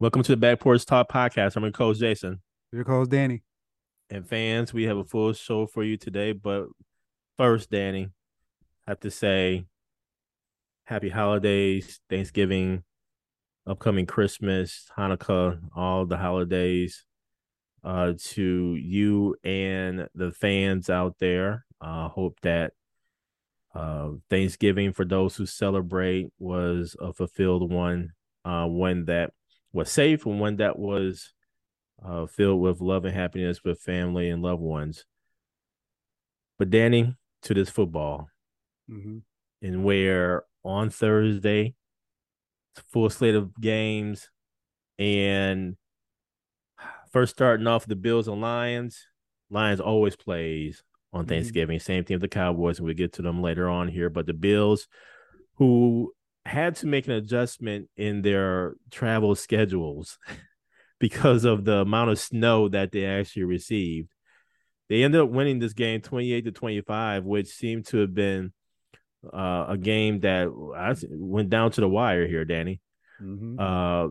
Welcome to the Back Porch Talk podcast. I'm your host Jason. Your host Danny. And fans, we have a full show for you today. But first, Danny, I have to say happy holidays, Thanksgiving, upcoming Christmas, Hanukkah, all the holidays uh, to you and the fans out there. I uh, hope that uh, Thanksgiving for those who celebrate was a fulfilled one, uh, one that was safe and one that was uh, filled with love and happiness with family and loved ones. But Danny, to this football, mm-hmm. and where on Thursday, full slate of games, and first starting off the Bills and Lions. Lions always plays on mm-hmm. Thanksgiving. Mm-hmm. Same thing with the Cowboys, and we'll get to them later on here. But the Bills, who had to make an adjustment in their travel schedules because of the amount of snow that they actually received. They ended up winning this game 28 to 25, which seemed to have been uh, a game that I went down to the wire here, Danny. Mm-hmm. Uh,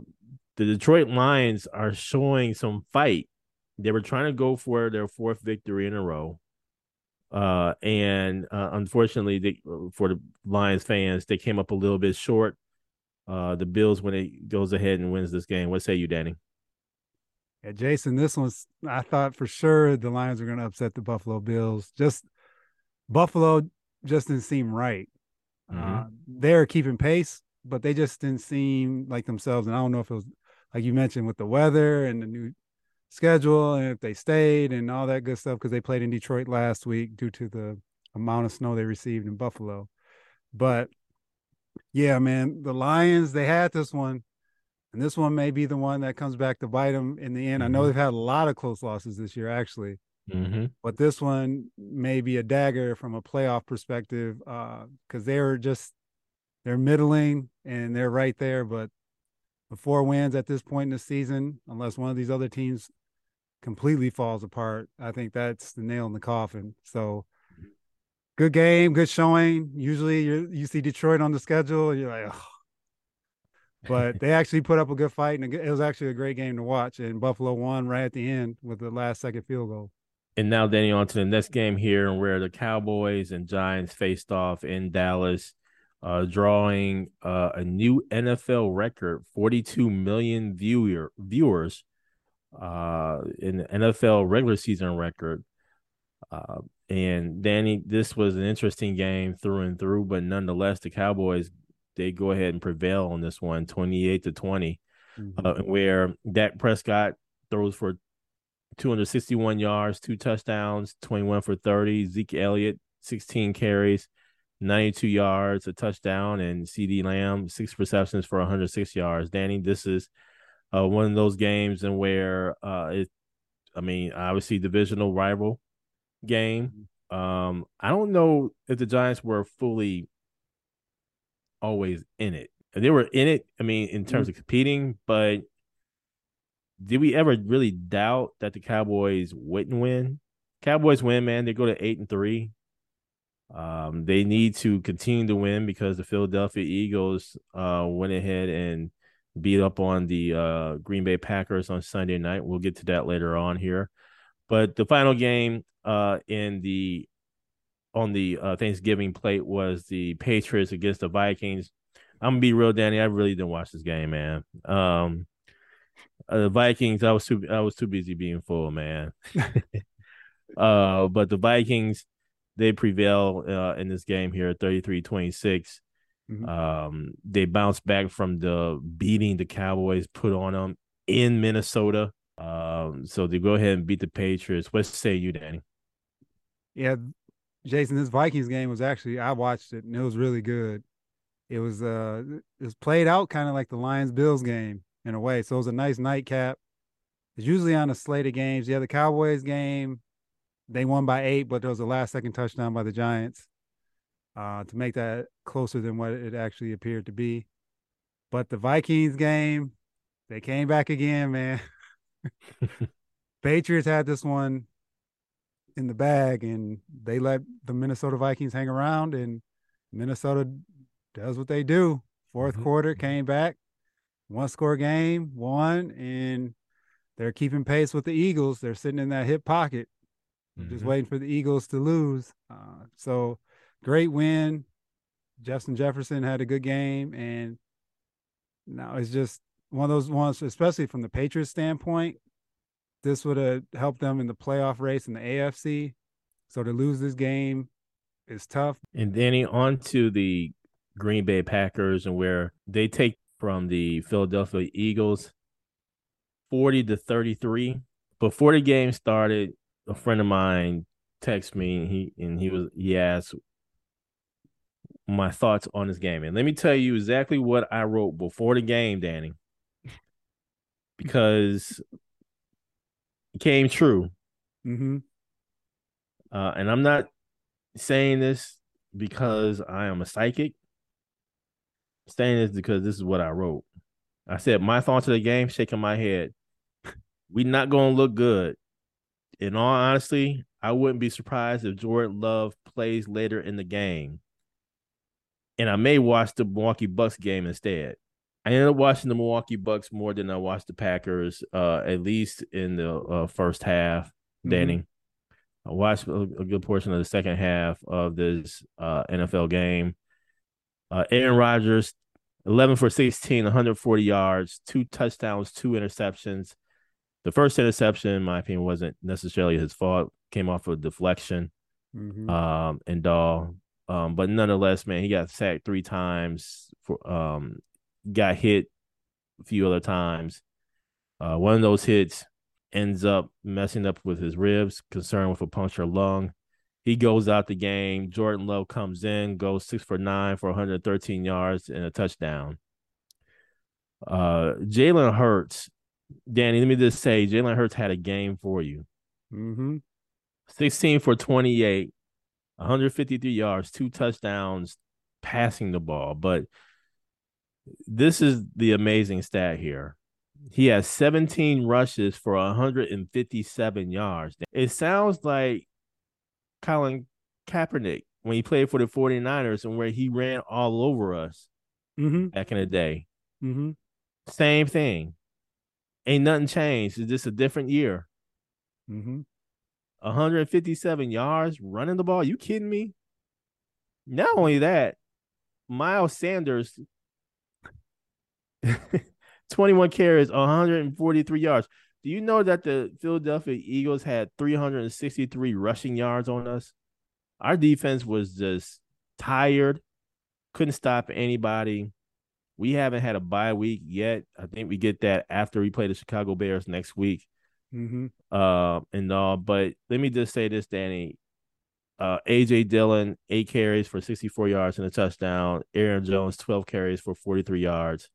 the Detroit Lions are showing some fight. They were trying to go for their fourth victory in a row. Uh, and uh, unfortunately, they, for the Lions fans, they came up a little bit short. Uh, the Bills when it goes ahead and wins this game. What say you, Danny? Yeah, Jason, this one's I thought for sure the Lions were going to upset the Buffalo Bills. Just Buffalo just didn't seem right. Mm-hmm. Uh, they're keeping pace, but they just didn't seem like themselves. And I don't know if it was like you mentioned with the weather and the new schedule and if they stayed and all that good stuff because they played in Detroit last week due to the amount of snow they received in Buffalo. But yeah, man, the Lions, they had this one. And this one may be the one that comes back to bite them in the end. Mm-hmm. I know mm-hmm. they've had a lot of close losses this year, actually. Mm-hmm. But this one may be a dagger from a playoff perspective because uh, they're just they're middling and they're right there. But the four wins at this point in the season, unless one of these other teams completely falls apart, I think that's the nail in the coffin. So good game, good showing. Usually you you see Detroit on the schedule, you're like, oh. but they actually put up a good fight, and it was actually a great game to watch. And Buffalo won right at the end with the last second field goal. And now, Danny, on to the next game here, and where the Cowboys and Giants faced off in Dallas, uh, drawing uh, a new NFL record: 42 million viewer viewers uh, in NFL regular season record. Uh, and Danny, this was an interesting game through and through, but nonetheless, the Cowboys they go ahead and prevail on this one, 28 to 20, mm-hmm. uh, where Dak Prescott throws for 261 yards, two touchdowns, 21 for 30. Zeke Elliott, 16 carries, 92 yards, a touchdown, and CeeDee Lamb, six receptions for 106 yards. Danny, this is uh, one of those games and where uh, it, I mean, obviously divisional rival game. Mm-hmm. Um, I don't know if the Giants were fully always in it. They were in it. I mean, in terms mm-hmm. of competing, but did we ever really doubt that the Cowboys wouldn't win? Cowboys win, man. They go to eight and three. Um, they need to continue to win because the Philadelphia Eagles uh went ahead and beat up on the uh Green Bay Packers on Sunday night. We'll get to that later on here. But the final game uh in the on the uh, Thanksgiving plate was the Patriots against the Vikings. I'm gonna be real, Danny. I really didn't watch this game, man. Um, uh, the Vikings, I was too I was too busy being full, man. uh, but the Vikings, they prevail uh, in this game here, 33-26. Mm-hmm. Um, they bounced back from the beating the Cowboys put on them in Minnesota. Um, so they go ahead and beat the Patriots. What say you, Danny? Yeah, Jason, this Vikings game was actually I watched it and it was really good. It was uh it was played out kind of like the Lions Bills game in a way. So it was a nice nightcap. It's usually on a slate of games. Yeah, the Cowboys game, they won by eight, but there was a last second touchdown by the Giants uh, to make that closer than what it actually appeared to be. But the Vikings game, they came back again, man. Patriots had this one in the bag and they let the Minnesota Vikings hang around and Minnesota does what they do. 4th mm-hmm. quarter came back, one score game, won, and they're keeping pace with the Eagles. They're sitting in that hip pocket, mm-hmm. just waiting for the Eagles to lose. Uh, so great win. Justin Jefferson had a good game, and now it's just one of those ones, especially from the Patriots standpoint. This would have helped them in the playoff race in the AFC. So to lose this game is tough. And Danny, on to the Green Bay Packers and where they take from the Philadelphia Eagles 40 to 33. Before the game started, a friend of mine texted me and he and he was he asked my thoughts on this game. And let me tell you exactly what I wrote before the game, Danny. Because it came true. Mm-hmm. Uh, and I'm not saying this because I am a psychic. I'm saying this because this is what I wrote. I said my thoughts of the game, shaking my head. we not gonna look good. In all honesty, I wouldn't be surprised if Jordan Love plays later in the game. And I may watch the Milwaukee Bucks game instead. I ended up watching the Milwaukee Bucks more than I watched the Packers, uh, at least in the uh, first half, mm-hmm. Danny. Mm-hmm. I watched a, a, good portion of the second half of this uh, NFL game. Uh, Aaron Rodgers, 11 for 16, 140 yards, two touchdowns, two interceptions. The first interception, in my opinion, wasn't necessarily his fault. Came off a deflection. Mm-hmm. Um, and all. Um, but nonetheless, man, he got sacked three times for um got hit a few other times. Uh, one of those hits ends up messing up with his ribs, concerned with a punctured lung. He goes out the game. Jordan Love comes in, goes six for nine for 113 yards and a touchdown. Uh, Jalen Hurts, Danny, let me just say, Jalen Hurts had a game for you. Mm-hmm. 16 for 28, 153 yards, two touchdowns, passing the ball. But this is the amazing stat here. He has 17 rushes for 157 yards. It sounds like Colin Kaepernick when he played for the 49ers and where he ran all over us mm-hmm. back in the day. Mm-hmm. Same thing. Ain't nothing changed. It's just a different year. Mm-hmm. 157 yards running the ball. You kidding me? Not only that, Miles Sanders 21 carries, 143 yards. Do you know that the Philadelphia Eagles had 363 rushing yards on us? Our defense was just tired, couldn't stop anybody. We haven't had a bye week yet. I think we get that after we play the Chicago Bears next week. Mm-hmm. Uh, and all, but let me just say this, Danny. Uh, AJ Dillon, eight carries for 64 yards and a touchdown. Aaron Jones, 12 carries for 43 yards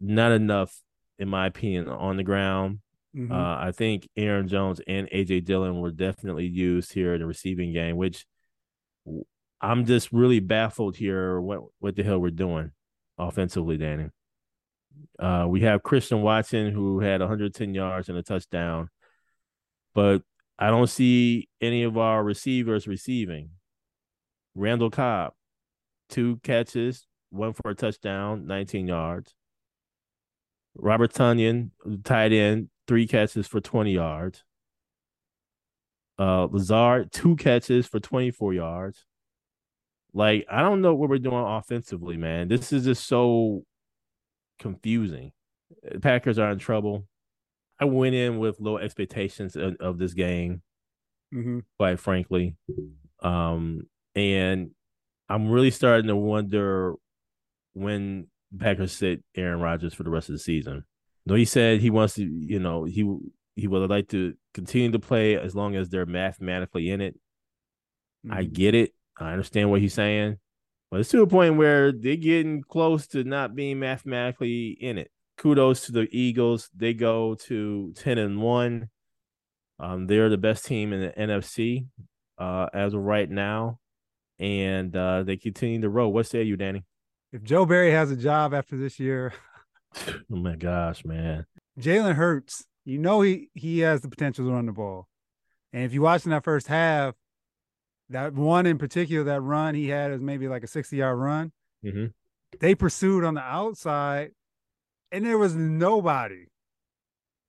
not enough, in my opinion, on the ground. Mm-hmm. Uh, I think Aaron Jones and AJ Dillon were definitely used here in the receiving game, which I'm just really baffled here. What what the hell we're doing offensively, Danny? Uh, we have Christian Watson who had 110 yards and a touchdown, but I don't see any of our receivers receiving. Randall Cobb, two catches, one for a touchdown, 19 yards. Robert Tonyan, tight end, three catches for 20 yards. Uh, Lazard, two catches for 24 yards. Like, I don't know what we're doing offensively, man. This is just so confusing. Packers are in trouble. I went in with low expectations of, of this game, mm-hmm. quite frankly. Um, and I'm really starting to wonder when Packers sit Aaron Rodgers for the rest of the season. No, he said he wants to, you know, he he would like to continue to play as long as they're mathematically in it. Mm-hmm. I get it. I understand what he's saying. But it's to a point where they're getting close to not being mathematically in it. kudos to the Eagles. They go to 10 and 1. Um, they're the best team in the NFC uh, as of right now. And uh, they continue to roll. What say you, Danny? If Joe Barry has a job after this year, oh my gosh, man. Jalen Hurts, you know he he has the potential to run the ball. And if you watch in that first half, that one in particular, that run he had is maybe like a 60 yard run. Mm-hmm. They pursued on the outside, and there was nobody.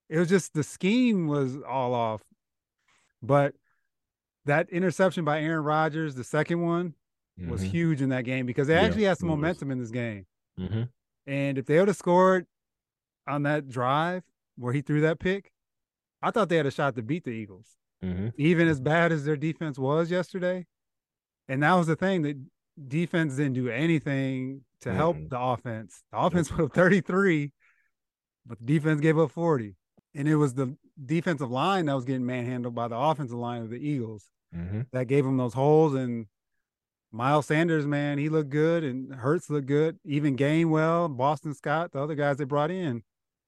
It was just the scheme was all off. But that interception by Aaron Rodgers, the second one, mm-hmm. was huge in that game because they yeah, actually had some momentum in this game. Mm-hmm. And if they would have scored on that drive where he threw that pick, I thought they had a shot to beat the Eagles, mm-hmm. even as bad as their defense was yesterday. And that was the thing that defense didn't do anything to help the offense. The offense put up 33, but the defense gave up 40. And it was the defensive line that was getting manhandled by the offensive line of the Eagles mm-hmm. that gave them those holes. And Miles Sanders, man, he looked good, and Hurts looked good. Even Gainwell, Boston Scott, the other guys they brought in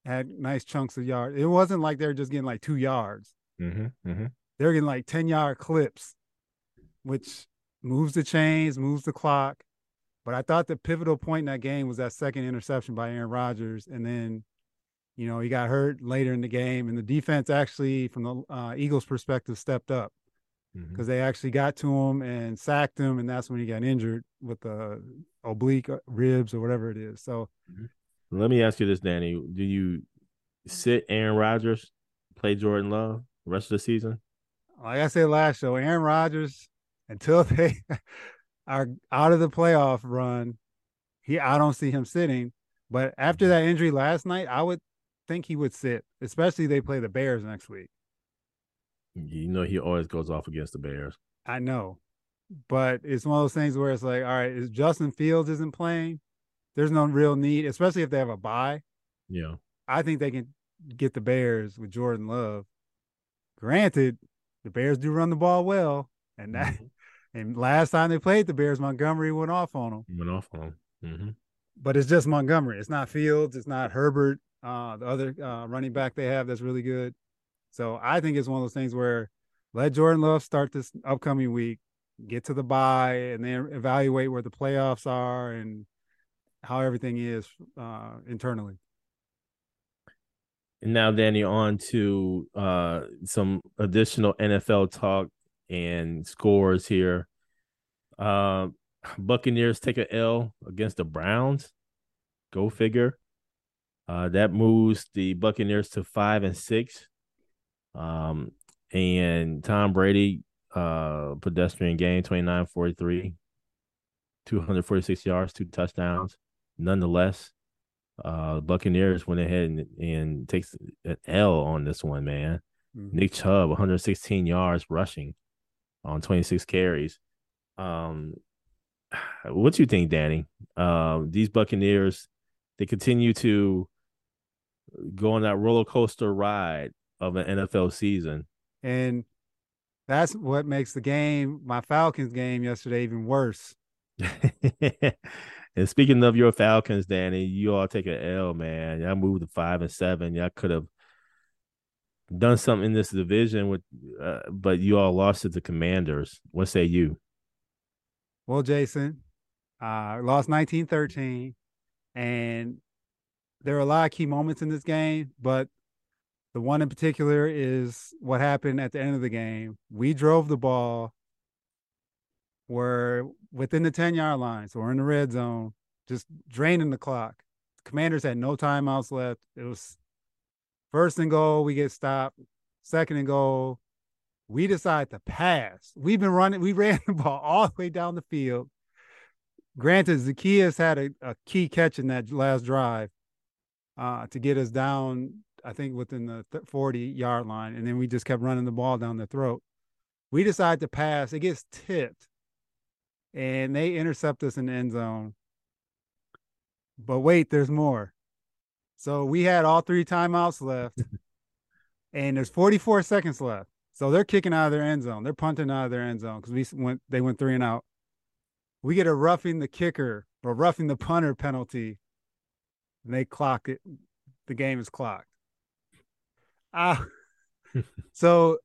had nice chunks of yards. It wasn't like they were just getting like two yards. Mm-hmm. They were getting like 10 yard clips, which moves the chains, moves the clock. But I thought the pivotal point in that game was that second interception by Aaron Rodgers. And then, you know, he got hurt later in the game. And the defense actually, from the uh, Eagles' perspective, stepped up because mm-hmm. they actually got to him and sacked him, and that's when he got injured with the oblique uh, ribs or whatever it is. So, mm-hmm. let me ask you this, Danny: Do you sit Aaron Rodgers, play Jordan Love the rest of the season? Like I said last show, Aaron Rodgers until they are out of the playoff run, he I don't see him sitting. But after that injury last night, I would think he would sit, especially they play the Bears next week. You know he always goes off against the Bears. I know. But it's one of those things where it's like, all right, if Justin Fields isn't playing, there's no real need, especially if they have a bye. Yeah. I think they can get the Bears with Jordan Love. Granted, the Bears do run the ball well, and that mm-hmm. and last time they played the Bears, Montgomery went off on them. Went off on them. Mm-hmm. But it's just Montgomery. It's not Fields. It's not Herbert. Uh, the other uh, running back they have that's really good. So I think it's one of those things where let Jordan Love start this upcoming week, get to the bye, and then evaluate where the playoffs are and how everything is uh, internally. And now, Danny, on to uh, some additional NFL talk and scores here. Uh, Buccaneers take a L against the Browns. Go figure. Uh, that moves the Buccaneers to five and six. Um, and Tom Brady, uh, pedestrian game 29 43, 246 yards, two touchdowns. Nonetheless, uh, Buccaneers went ahead and, and takes an L on this one, man. Mm-hmm. Nick Chubb, 116 yards rushing on 26 carries. Um, what do you think, Danny? Uh, these Buccaneers, they continue to go on that roller coaster ride of an NFL season. And that's what makes the game, my Falcons game yesterday, even worse. and speaking of your Falcons, Danny, you all take an L, man. Y'all moved to five and seven. Y'all could have done something in this division with, uh, but you all lost to the Commanders. What say you? Well, Jason, uh, lost 19-13, and there are a lot of key moments in this game, but the one in particular is what happened at the end of the game. We drove the ball. We're within the 10 yard line. So we're in the red zone, just draining the clock. Commanders had no timeouts left. It was first and goal. We get stopped. Second and goal. We decide to pass. We've been running. We ran the ball all the way down the field. Granted, Zaccheaus had a, a key catch in that last drive uh, to get us down I think within the 40 yard line, and then we just kept running the ball down the throat. We decide to pass. It gets tipped, and they intercept us in the end zone. But wait, there's more. So we had all three timeouts left, and there's 44 seconds left. So they're kicking out of their end zone. They're punting out of their end zone because we went. They went three and out. We get a roughing the kicker or roughing the punter penalty, and they clock it the game is clocked. Ah, so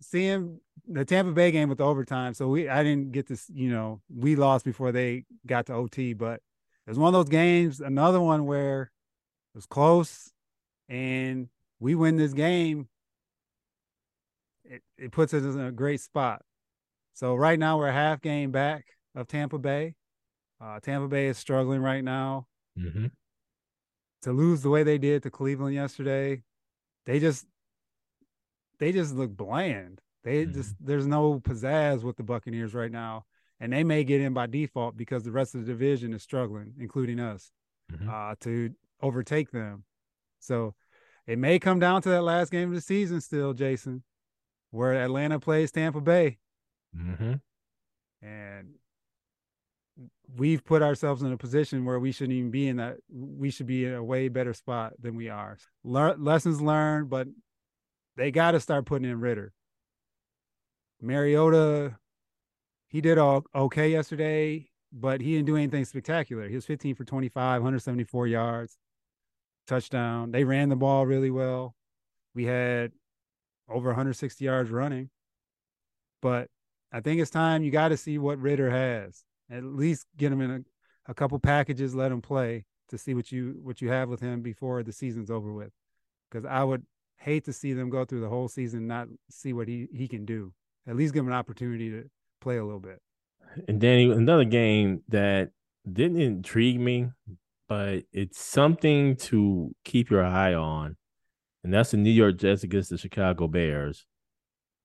seeing the Tampa Bay game with the overtime, so we I didn't get this, you know, we lost before they got to OT, but it was one of those games, another one where it was close and we win this game. It, it puts us in a great spot. So right now we're a half game back of Tampa Bay. Uh, Tampa Bay is struggling right now. Mm-hmm. To lose the way they did to Cleveland yesterday, they just they just look bland. They mm-hmm. just there's no pizzazz with the Buccaneers right now, and they may get in by default because the rest of the division is struggling, including us, mm-hmm. uh, to overtake them. So it may come down to that last game of the season still, Jason, where Atlanta plays Tampa Bay. Mm-hmm. And we've put ourselves in a position where we shouldn't even be in that. We should be in a way better spot than we are. Le- lessons learned, but they got to start putting in Ridder. Mariota, he did all okay yesterday, but he didn't do anything spectacular. He was 15 for 25, 174 yards touchdown. They ran the ball really well. We had over 160 yards running. But I think it's time you got to see what Ridder has. At least get him in a, a couple packages, let him play to see what you what you have with him before the season's over with. Because I would hate to see them go through the whole season not see what he he can do. At least give him an opportunity to play a little bit. And Danny, another game that didn't intrigue me, but it's something to keep your eye on, and that's the New York Jets against the Chicago Bears.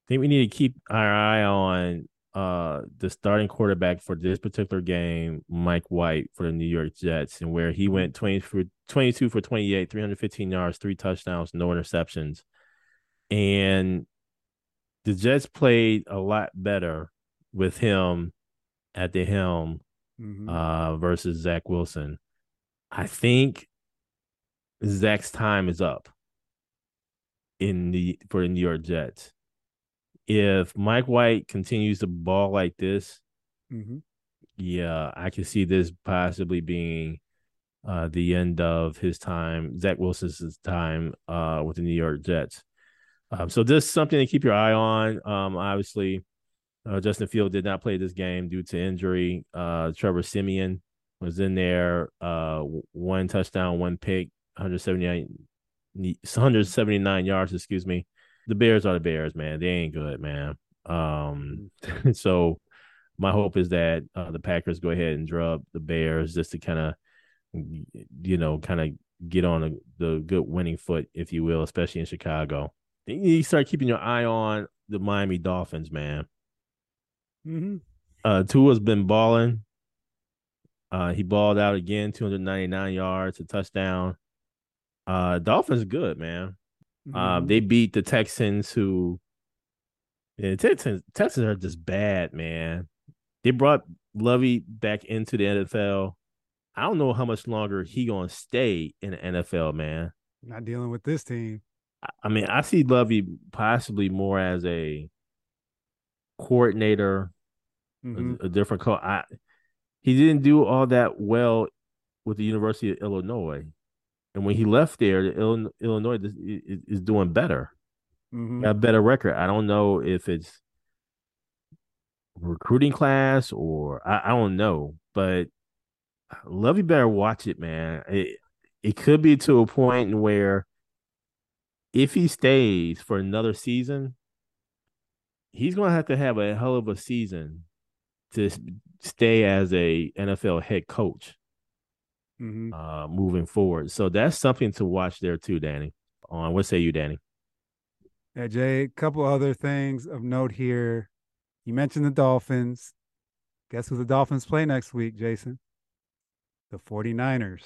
I think we need to keep our eye on uh, the starting quarterback for this particular game, Mike White for the New York Jets, and where he went 20 for 22 for 28, 315 yards, three touchdowns, no interceptions. And the Jets played a lot better with him at the helm mm-hmm. uh, versus Zach Wilson. I think Zach's time is up in the for the New York Jets. If Mike White continues to ball like this, mm-hmm. yeah, I can see this possibly being uh, the end of his time, Zach Wilson's time uh, with the New York Jets. Um, so just something to keep your eye on. Um, obviously, uh, Justin Field did not play this game due to injury. Uh, Trevor Siemian was in there. Uh, one touchdown, one pick, 179, 179 yards. Excuse me. The Bears are the Bears, man. They ain't good, man. Um, so my hope is that uh, the Packers go ahead and drop the Bears just to kind of, you know, kind of get on a, the good winning foot, if you will, especially in Chicago. You start keeping your eye on the Miami Dolphins, man. Mm-hmm. Uh, Tua's been balling. Uh, he balled out again, 299 yards, a touchdown. Uh, Dolphins good, man. Um, mm-hmm. Um, they beat the Texans, who yeah, Texans Texans are just bad, man. They brought Lovie back into the NFL. I don't know how much longer he gonna stay in the NFL, man. Not dealing with this team. I mean, I see Lovie possibly more as a coordinator, mm-hmm. a, a, different call. I he didn't do all that well with the University of Illinois, and when he left there, the Illinois is, is doing better, mm-hmm. got a better record. I don't know if it's recruiting class or I, I don't know, but Lovie better watch it, man. It it could be to a point where if he stays for another season, he's gonna have to have a hell of a season to stay as a NFL head coach mm-hmm. uh, moving forward. So that's something to watch there too, Danny. On what say you, Danny? Yeah, Jay. A couple other things of note here. You mentioned the Dolphins. Guess who the Dolphins play next week, Jason? The 49ers.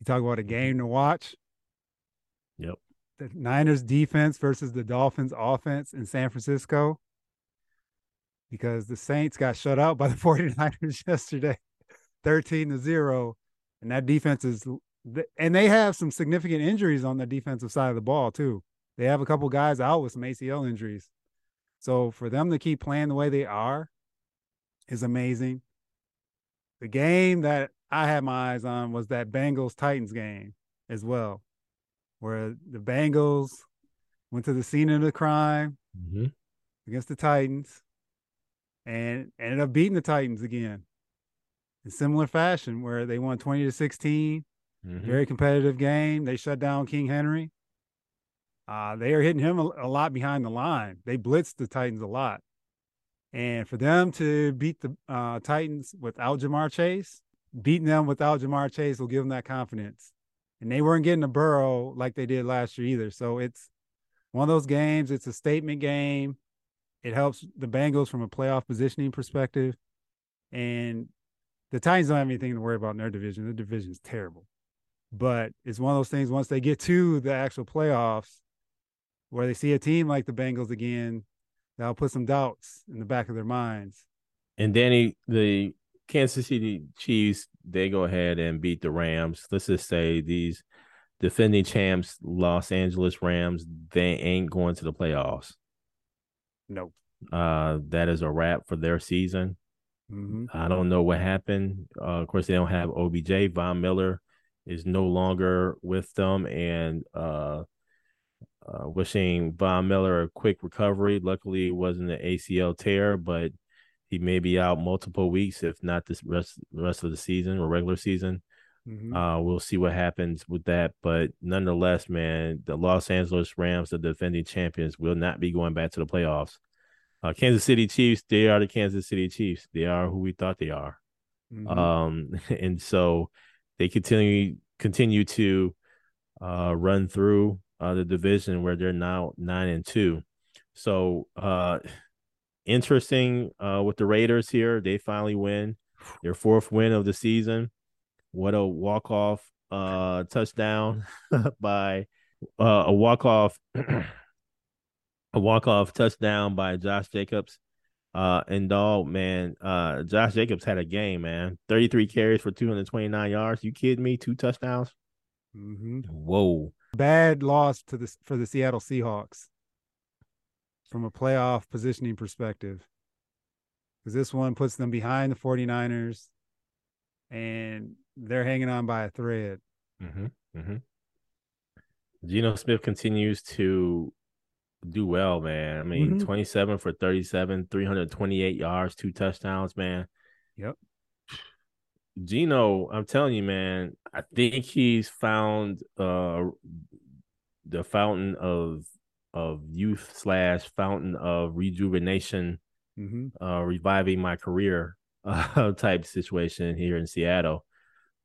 You talk about a mm-hmm. game to watch. The Niners defense versus the Dolphins offense in San Francisco because the Saints got shut out by the 49ers yesterday, 13 to 0. And that defense is, and they have some significant injuries on the defensive side of the ball, too. They have a couple guys out with some ACL injuries. So for them to keep playing the way they are is amazing. The game that I had my eyes on was that Bengals Titans game as well. Where the Bengals went to the scene of the crime mm-hmm. against the Titans and ended up beating the Titans again in similar fashion, where they won 20 to 16. Mm-hmm. Very competitive game. They shut down King Henry. Uh, they are hitting him a, a, lot behind the line. They blitzed the Titans a lot. And for them to beat the uh, Titans without Ja'Marr Chase, beating them without Ja'Marr Chase will give them that confidence. And they weren't getting a Burrow like they did last year either. So it's one of those games. It's a statement game. It helps the Bengals from a playoff positioning perspective. And the Titans don't have anything to worry about in their division. The division is terrible. But it's one of those things once they get to the actual playoffs where they see a team like the Bengals again, that'll put some doubts in the back of their minds. And Danny, the Kansas City Chiefs, they go ahead and beat the Rams. Let's just say these defending champs, Los Angeles Rams, they ain't going to the playoffs. Nope. Uh, that is a wrap for their season. Mm-hmm. I don't know what happened. Uh, of course, they don't have OBJ. Von Miller is no longer with them, and uh, uh, wishing Von Miller a quick recovery. Luckily, it wasn't an ACL tear, but he may be out multiple weeks, if not this rest rest of the season or regular season. Mm-hmm. Uh, we'll see what happens with that, but nonetheless, man, the Los Angeles Rams, the defending champions, will not be going back to the playoffs. Uh, Kansas City Chiefs, they are the Kansas City Chiefs. They are who we thought they are. Mm-hmm. Um, and so they continue continue to uh, run through uh, the division where they're now nine and two. So uh, interesting uh, with the Raiders here. They finally win their fourth win of the season. What a walk off uh, touchdown by uh, a walk off a walk off touchdown by Josh Jacobs. Uh, and dog, man, uh, Josh Jacobs had a game, man. 33 carries for 229 yards. You kidding me? Two touchdowns. Mm-hmm. Whoa. Bad loss to the for the Seattle Seahawks from a playoff positioning perspective. Because this one puts them behind the 49ers and they're hanging on by a thread. Mm-hmm. Mm-hmm. Geno Smith continues to do well, man. I mean, mm-hmm. 27 for 37, 328 yards, two touchdowns, man. Yep. Geno, I'm telling you, man, I think he's found uh the fountain of of youth slash fountain of rejuvenation, mm-hmm. uh, reviving my career uh, type situation here in Seattle.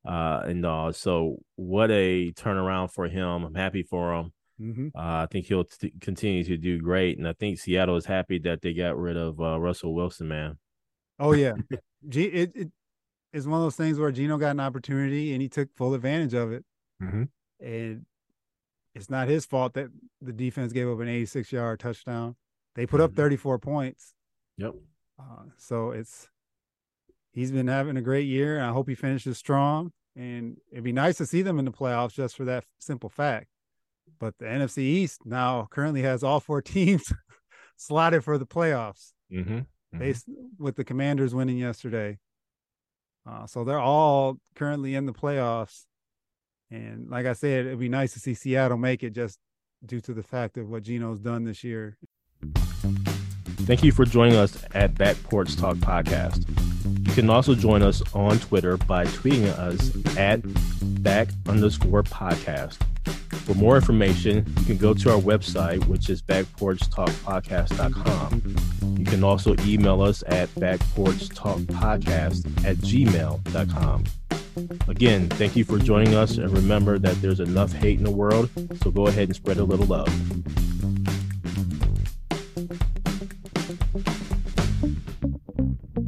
Uh, and uh, so what a turnaround for him. I'm happy for him. Mm-hmm. Uh, I think he'll t- continue to do great, and I think Seattle is happy that they got rid of uh, Russell Wilson, man. Oh yeah, G- it, it is one of those things where Geno got an opportunity and he took full advantage of it. Mm-hmm. And it's not his fault that the defense gave up an 86 yard touchdown. They put mm-hmm. up 34 points. Yep. Uh, so it's he's been having a great year. And I hope he finishes strong. And it'd be nice to see them in the playoffs just for that simple fact. But the NFC East now currently has all four teams slotted for the playoffs. Mm-hmm. Mm-hmm. Based with the Commanders winning yesterday. Uh, so they're all currently in the playoffs. And like I said, it'd be nice to see Seattle make it just due to the fact of what Geno's done this year. Thank you for joining us at Back Porch Talk Podcast. You can also join us on Twitter by tweeting us at back underscore podcast. For more information, you can go to our website, which is backporchtalkpodcast.com. You can also email us at backporchtalkpodcast at gmail.com. Again, thank you for joining us, and remember that there's enough hate in the world, so go ahead and spread a little love.